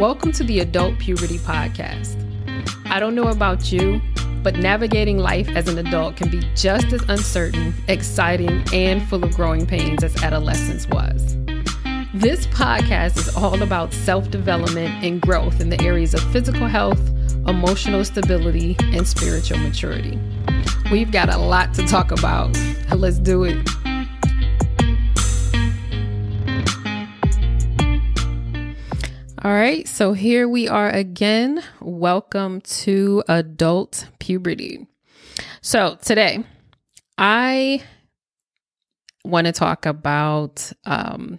Welcome to the Adult Puberty Podcast. I don't know about you, but navigating life as an adult can be just as uncertain, exciting, and full of growing pains as adolescence was. This podcast is all about self development and growth in the areas of physical health, emotional stability, and spiritual maturity. We've got a lot to talk about. Let's do it. All right, so here we are again. Welcome to adult puberty. So today, I want to talk about um,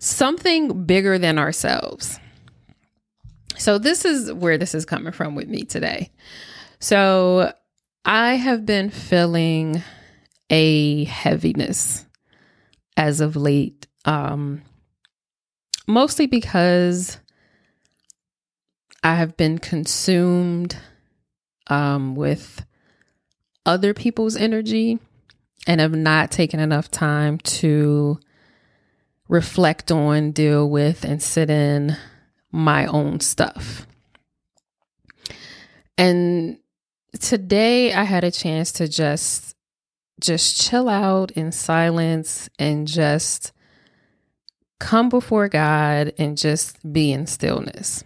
something bigger than ourselves. So, this is where this is coming from with me today. So, I have been feeling a heaviness as of late. Um, mostly because I have been consumed um, with other people's energy and have not taken enough time to reflect on, deal with, and sit in my own stuff. And today I had a chance to just just chill out in silence and just come before God and just be in stillness.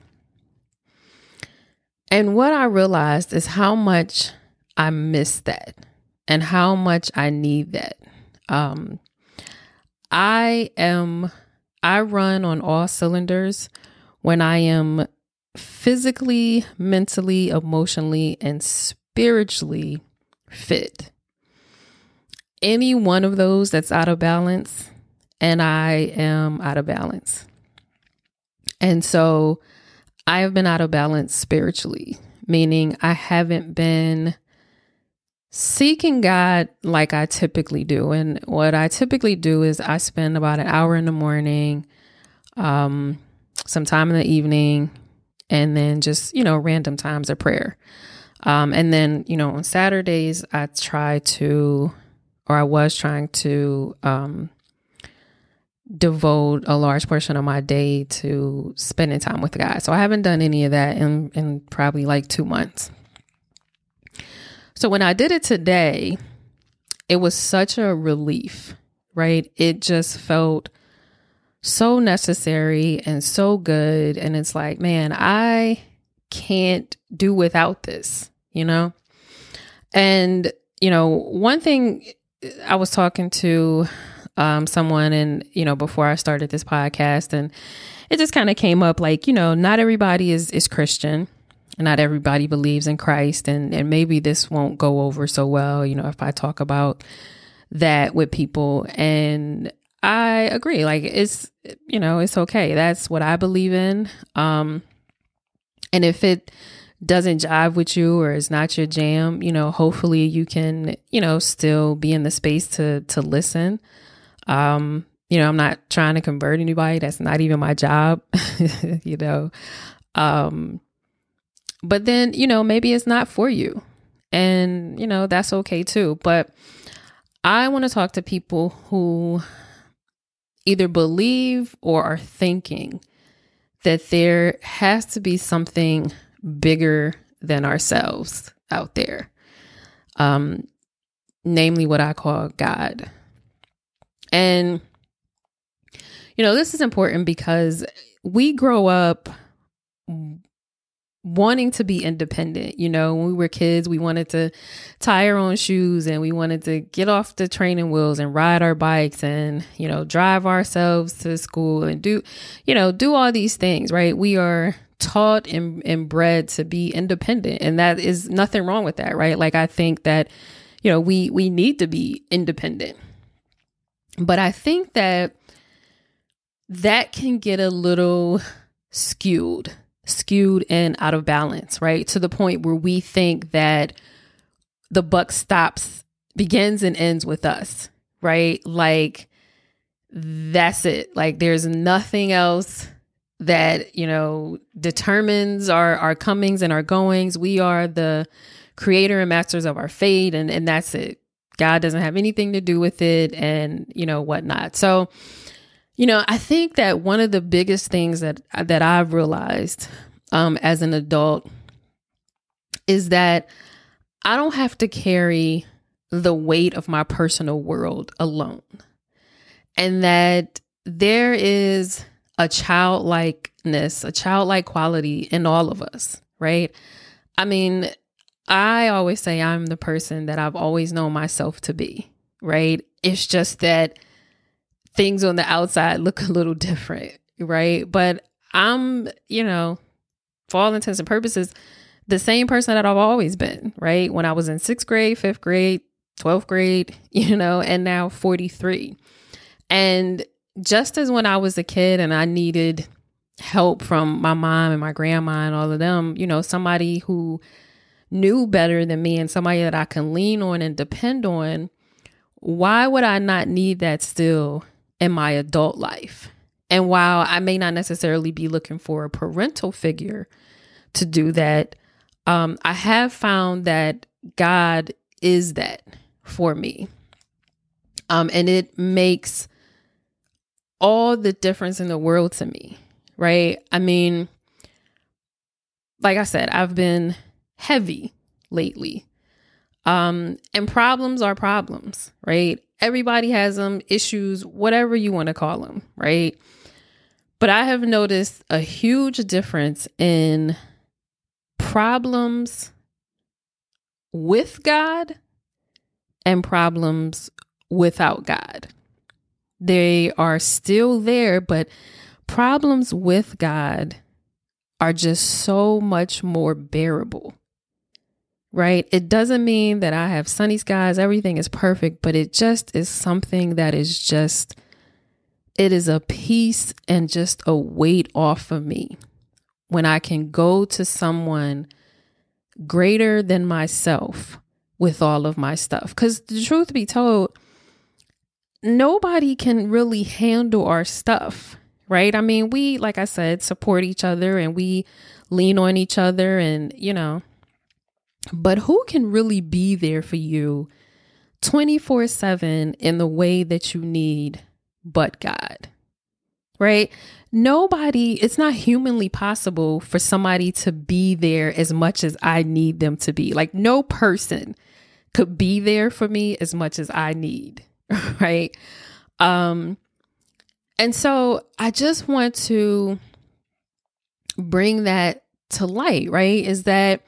And what I realized is how much I miss that and how much I need that. Um, I am, I run on all cylinders when I am physically, mentally, emotionally, and spiritually fit. Any one of those that's out of balance and I am out of balance. And so I have been out of balance spiritually, meaning I haven't been seeking God like I typically do. And what I typically do is I spend about an hour in the morning, um, some time in the evening, and then just, you know, random times of prayer. Um, and then, you know, on Saturdays, I try to, or I was trying to, um, devote a large portion of my day to spending time with God. So I haven't done any of that in, in probably like two months. So when I did it today, it was such a relief, right? It just felt so necessary and so good. And it's like, man, I can't do without this, you know? And, you know, one thing I was talking to um, someone and you know before I started this podcast and it just kind of came up like you know not everybody is is Christian. Not everybody believes in Christ and and maybe this won't go over so well you know if I talk about that with people. And I agree like it's you know it's okay. That's what I believe in. Um and if it doesn't jive with you or is not your jam, you know, hopefully you can, you know, still be in the space to to listen. Um, you know, I'm not trying to convert anybody. That's not even my job, you know. Um, but then, you know, maybe it's not for you. And, you know, that's okay too. But I want to talk to people who either believe or are thinking that there has to be something bigger than ourselves out there. Um, namely what I call God. And, you know, this is important because we grow up wanting to be independent. You know, when we were kids, we wanted to tie our own shoes and we wanted to get off the training wheels and ride our bikes and, you know, drive ourselves to school and do, you know, do all these things, right? We are taught and, and bred to be independent and that is nothing wrong with that, right? Like I think that, you know, we we need to be independent. But I think that that can get a little skewed, skewed and out of balance, right? To the point where we think that the buck stops, begins and ends with us, right? Like that's it. Like there's nothing else that, you know, determines our our comings and our goings. We are the creator and masters of our fate and and that's it. God doesn't have anything to do with it and, you know, whatnot. So, You know, I think that one of the biggest things that that I've realized um, as an adult is that I don't have to carry the weight of my personal world alone, and that there is a childlikeness, a childlike quality in all of us, right? I mean, I always say I'm the person that I've always known myself to be, right? It's just that things on the outside look a little different, right? But I'm, you know, for all intents and purposes, the same person that I've always been, right? When I was in sixth grade, fifth grade, 12th grade, you know, and now 43. And just as when I was a kid and I needed help from my mom and my grandma and all of them, you know, somebody who knew better than me and somebody that I can lean on and depend on, why would I not need that still in my adult life? And while I may not necessarily be looking for a parental figure to do that, um, I have found that God is that for me. Um, and it makes all the difference in the world to me, right? I mean, like I said, I've been heavy lately. Um, and problems are problems, right? Everybody has them, issues, whatever you want to call them, right? But I have noticed a huge difference in problems with God and problems without God. They are still there, but problems with God are just so much more bearable. Right? It doesn't mean that I have sunny skies, everything is perfect, but it just is something that is just, it is a peace and just a weight off of me when I can go to someone greater than myself with all of my stuff. Because the truth be told, nobody can really handle our stuff, right? I mean, we, like I said, support each other and we lean on each other and, you know, but who can really be there for you 24 7 in the way that you need but God, right? Nobody, it's not humanly possible for somebody to be there as much as I need them to be. Like, no person could be there for me as much as I need right? Um, and so I just want to bring that to light, right? Is that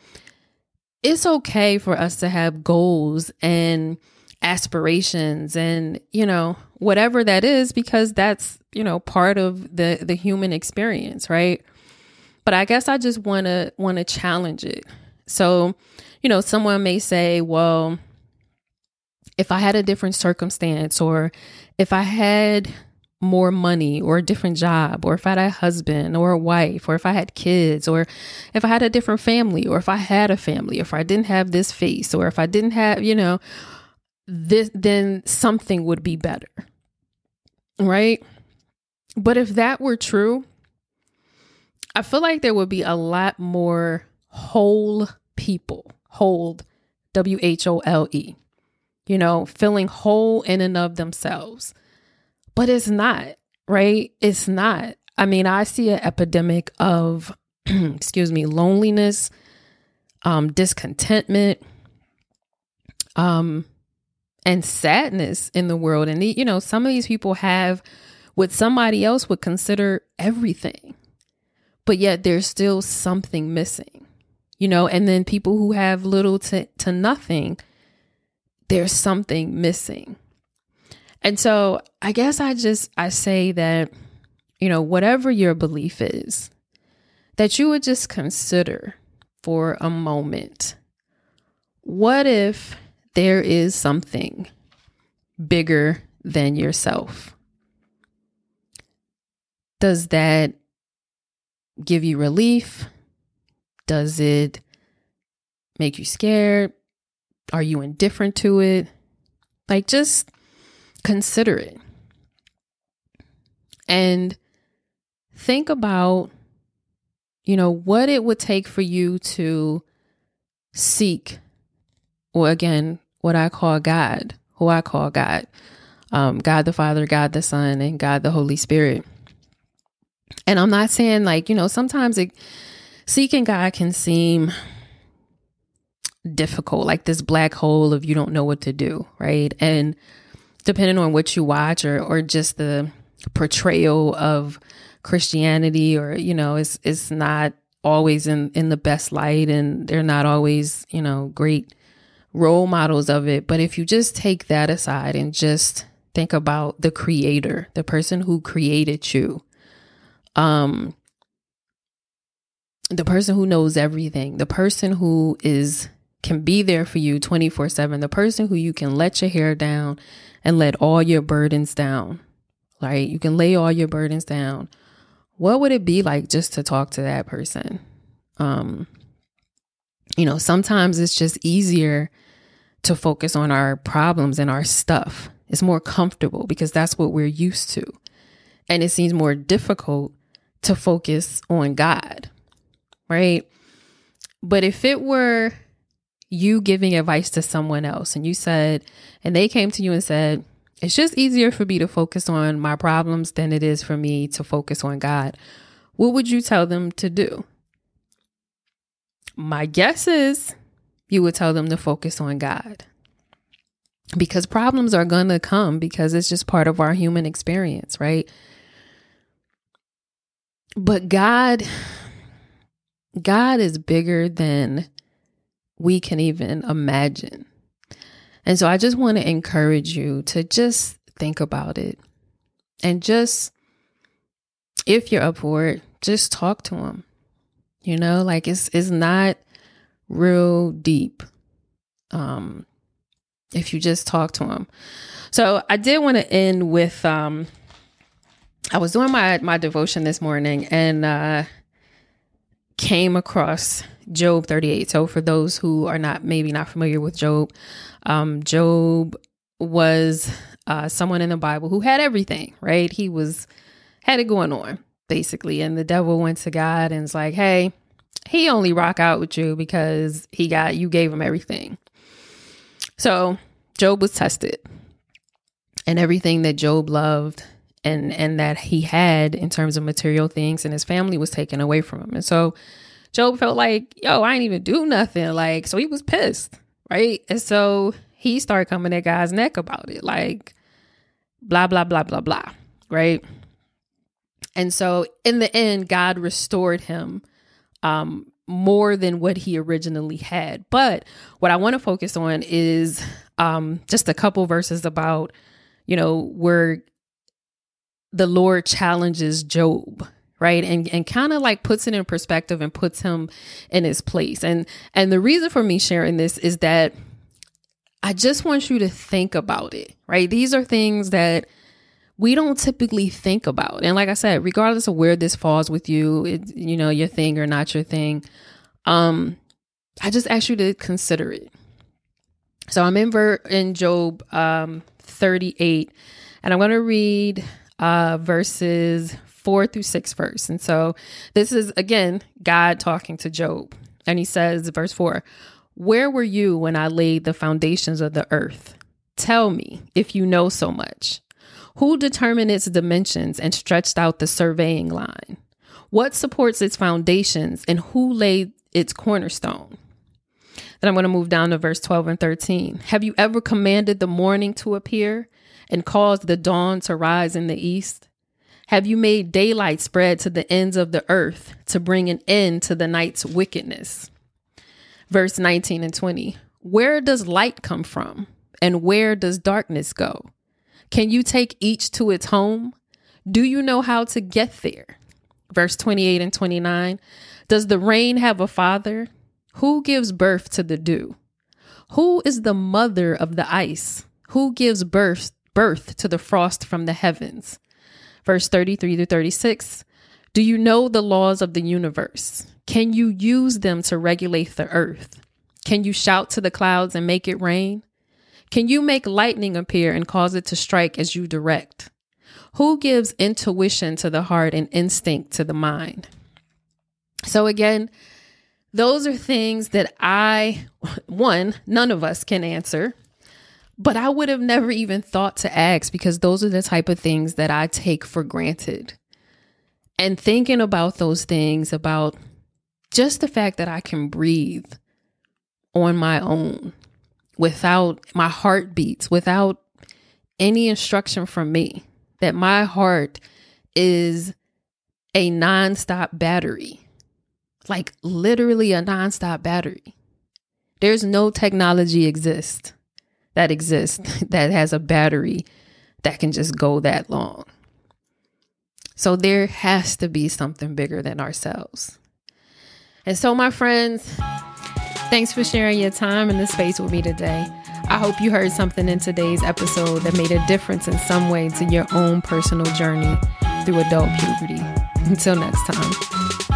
it's okay for us to have goals and aspirations and, you know, whatever that is because that's, you know, part of the the human experience, right? But I guess I just want to want to challenge it. So, you know, someone may say, well, if I had a different circumstance or if I had more money or a different job or if I had a husband or a wife or if I had kids or if I had a different family or if I had a family or if I didn't have this face or if I didn't have, you know, this then something would be better. Right? But if that were true, I feel like there would be a lot more whole people, whole W H O L E you know, feeling whole in and of themselves. But it's not, right? It's not. I mean, I see an epidemic of, excuse me, loneliness, um, discontentment, um, and sadness in the world. And, you know, some of these people have what somebody else would consider everything, but yet there's still something missing, you know, and then people who have little to, to nothing there's something missing. And so I guess I just I say that you know whatever your belief is that you would just consider for a moment what if there is something bigger than yourself? Does that give you relief? Does it make you scared? Are you indifferent to it? Like, just consider it. And think about, you know, what it would take for you to seek, or again, what I call God, who I call God. um, God the Father, God the Son, and God the Holy Spirit. And I'm not saying like, you know, sometimes it, seeking God can seem difficult, like this black hole of you don't know what to do, right? And depending on what you watch or or just the portrayal of Christianity or, you know, it's it's not always in in the best light and they're not always, you know, great role models of it. But if you just take that aside and just think about the creator, the person who created you, um, the person who knows everything, the person who is can be there for you 24 7, the person who you can let your hair down and let all your burdens down, right? You can lay all your burdens down. What would it be like just to talk to that person? Um, you know, sometimes it's just easier to focus on our problems and our stuff. It's more comfortable because that's what we're used to. And it seems more difficult to focus on God, right? But if it were you giving advice to someone else and you said, and they came to you and said, it's just easier for me to focus on my problems than it is for me to focus on God, what would you tell them to do? My guess is you would tell them to focus on God. Because problems are going to come because it's just part of our human experience, right? But God God is bigger than we can even imagine. And so I just want to encourage you to just think about it and just, if you're up for it, just talk to him. You know, like it's it's not real deep. Um, if you just talk to him. So I did want to end with um I was doing my my devotion this morning and uh came across Job 38. So for those who are not maybe not familiar with Job, um Job was uh someone in the Bible who had everything, right? He was had it going on basically and the devil went to God and was like, "Hey, he only rock out with you because he got you gave him everything." So, Job was tested. And everything that Job loved and and that he had in terms of material things and his family was taken away from him. And so Job felt like, yo, I ain't even do nothing. Like, so he was pissed, right? And so he started coming at God's neck about it, like blah, blah, blah, blah, blah, right? And so in the end, God restored him um, more than what he originally had. But what I want to focus on is um, just a couple verses about, you know, where the Lord challenges Job, right? And and kind of like puts it in perspective and puts him in his place. And and the reason for me sharing this is that I just want you to think about it, right? These are things that we don't typically think about. And like I said, regardless of where this falls with you, it, you know, your thing or not your thing, um I just ask you to consider it. So I'm in ver- in Job um 38 and I'm going to read uh, verses four through six first. And so this is again God talking to Job. And he says, verse four, Where were you when I laid the foundations of the earth? Tell me if you know so much. Who determined its dimensions and stretched out the surveying line? What supports its foundations and who laid its cornerstone? Then I'm going to move down to verse 12 and 13. Have you ever commanded the morning to appear and caused the dawn to rise in the east? Have you made daylight spread to the ends of the earth to bring an end to the night's wickedness? Verse 19 and 20. Where does light come from and where does darkness go? Can you take each to its home? Do you know how to get there? Verse 28 and 29. Does the rain have a father? Who gives birth to the dew? Who is the mother of the ice? Who gives birth birth to the frost from the heavens. Verse 33 to 36 Do you know the laws of the universe? Can you use them to regulate the earth? Can you shout to the clouds and make it rain? Can you make lightning appear and cause it to strike as you direct? Who gives intuition to the heart and instinct to the mind? So, again, those are things that I, one, none of us can answer. But I would have never even thought to ask because those are the type of things that I take for granted. And thinking about those things, about just the fact that I can breathe on my own without my heartbeats, without any instruction from me, that my heart is a nonstop battery, like literally a nonstop battery. There's no technology exist that exists that has a battery that can just go that long. So there has to be something bigger than ourselves. And so, my friends, thanks for sharing your time in this space with me today. I hope you heard something in today's episode that made a difference in some way to your own personal journey through adult puberty. Until next time.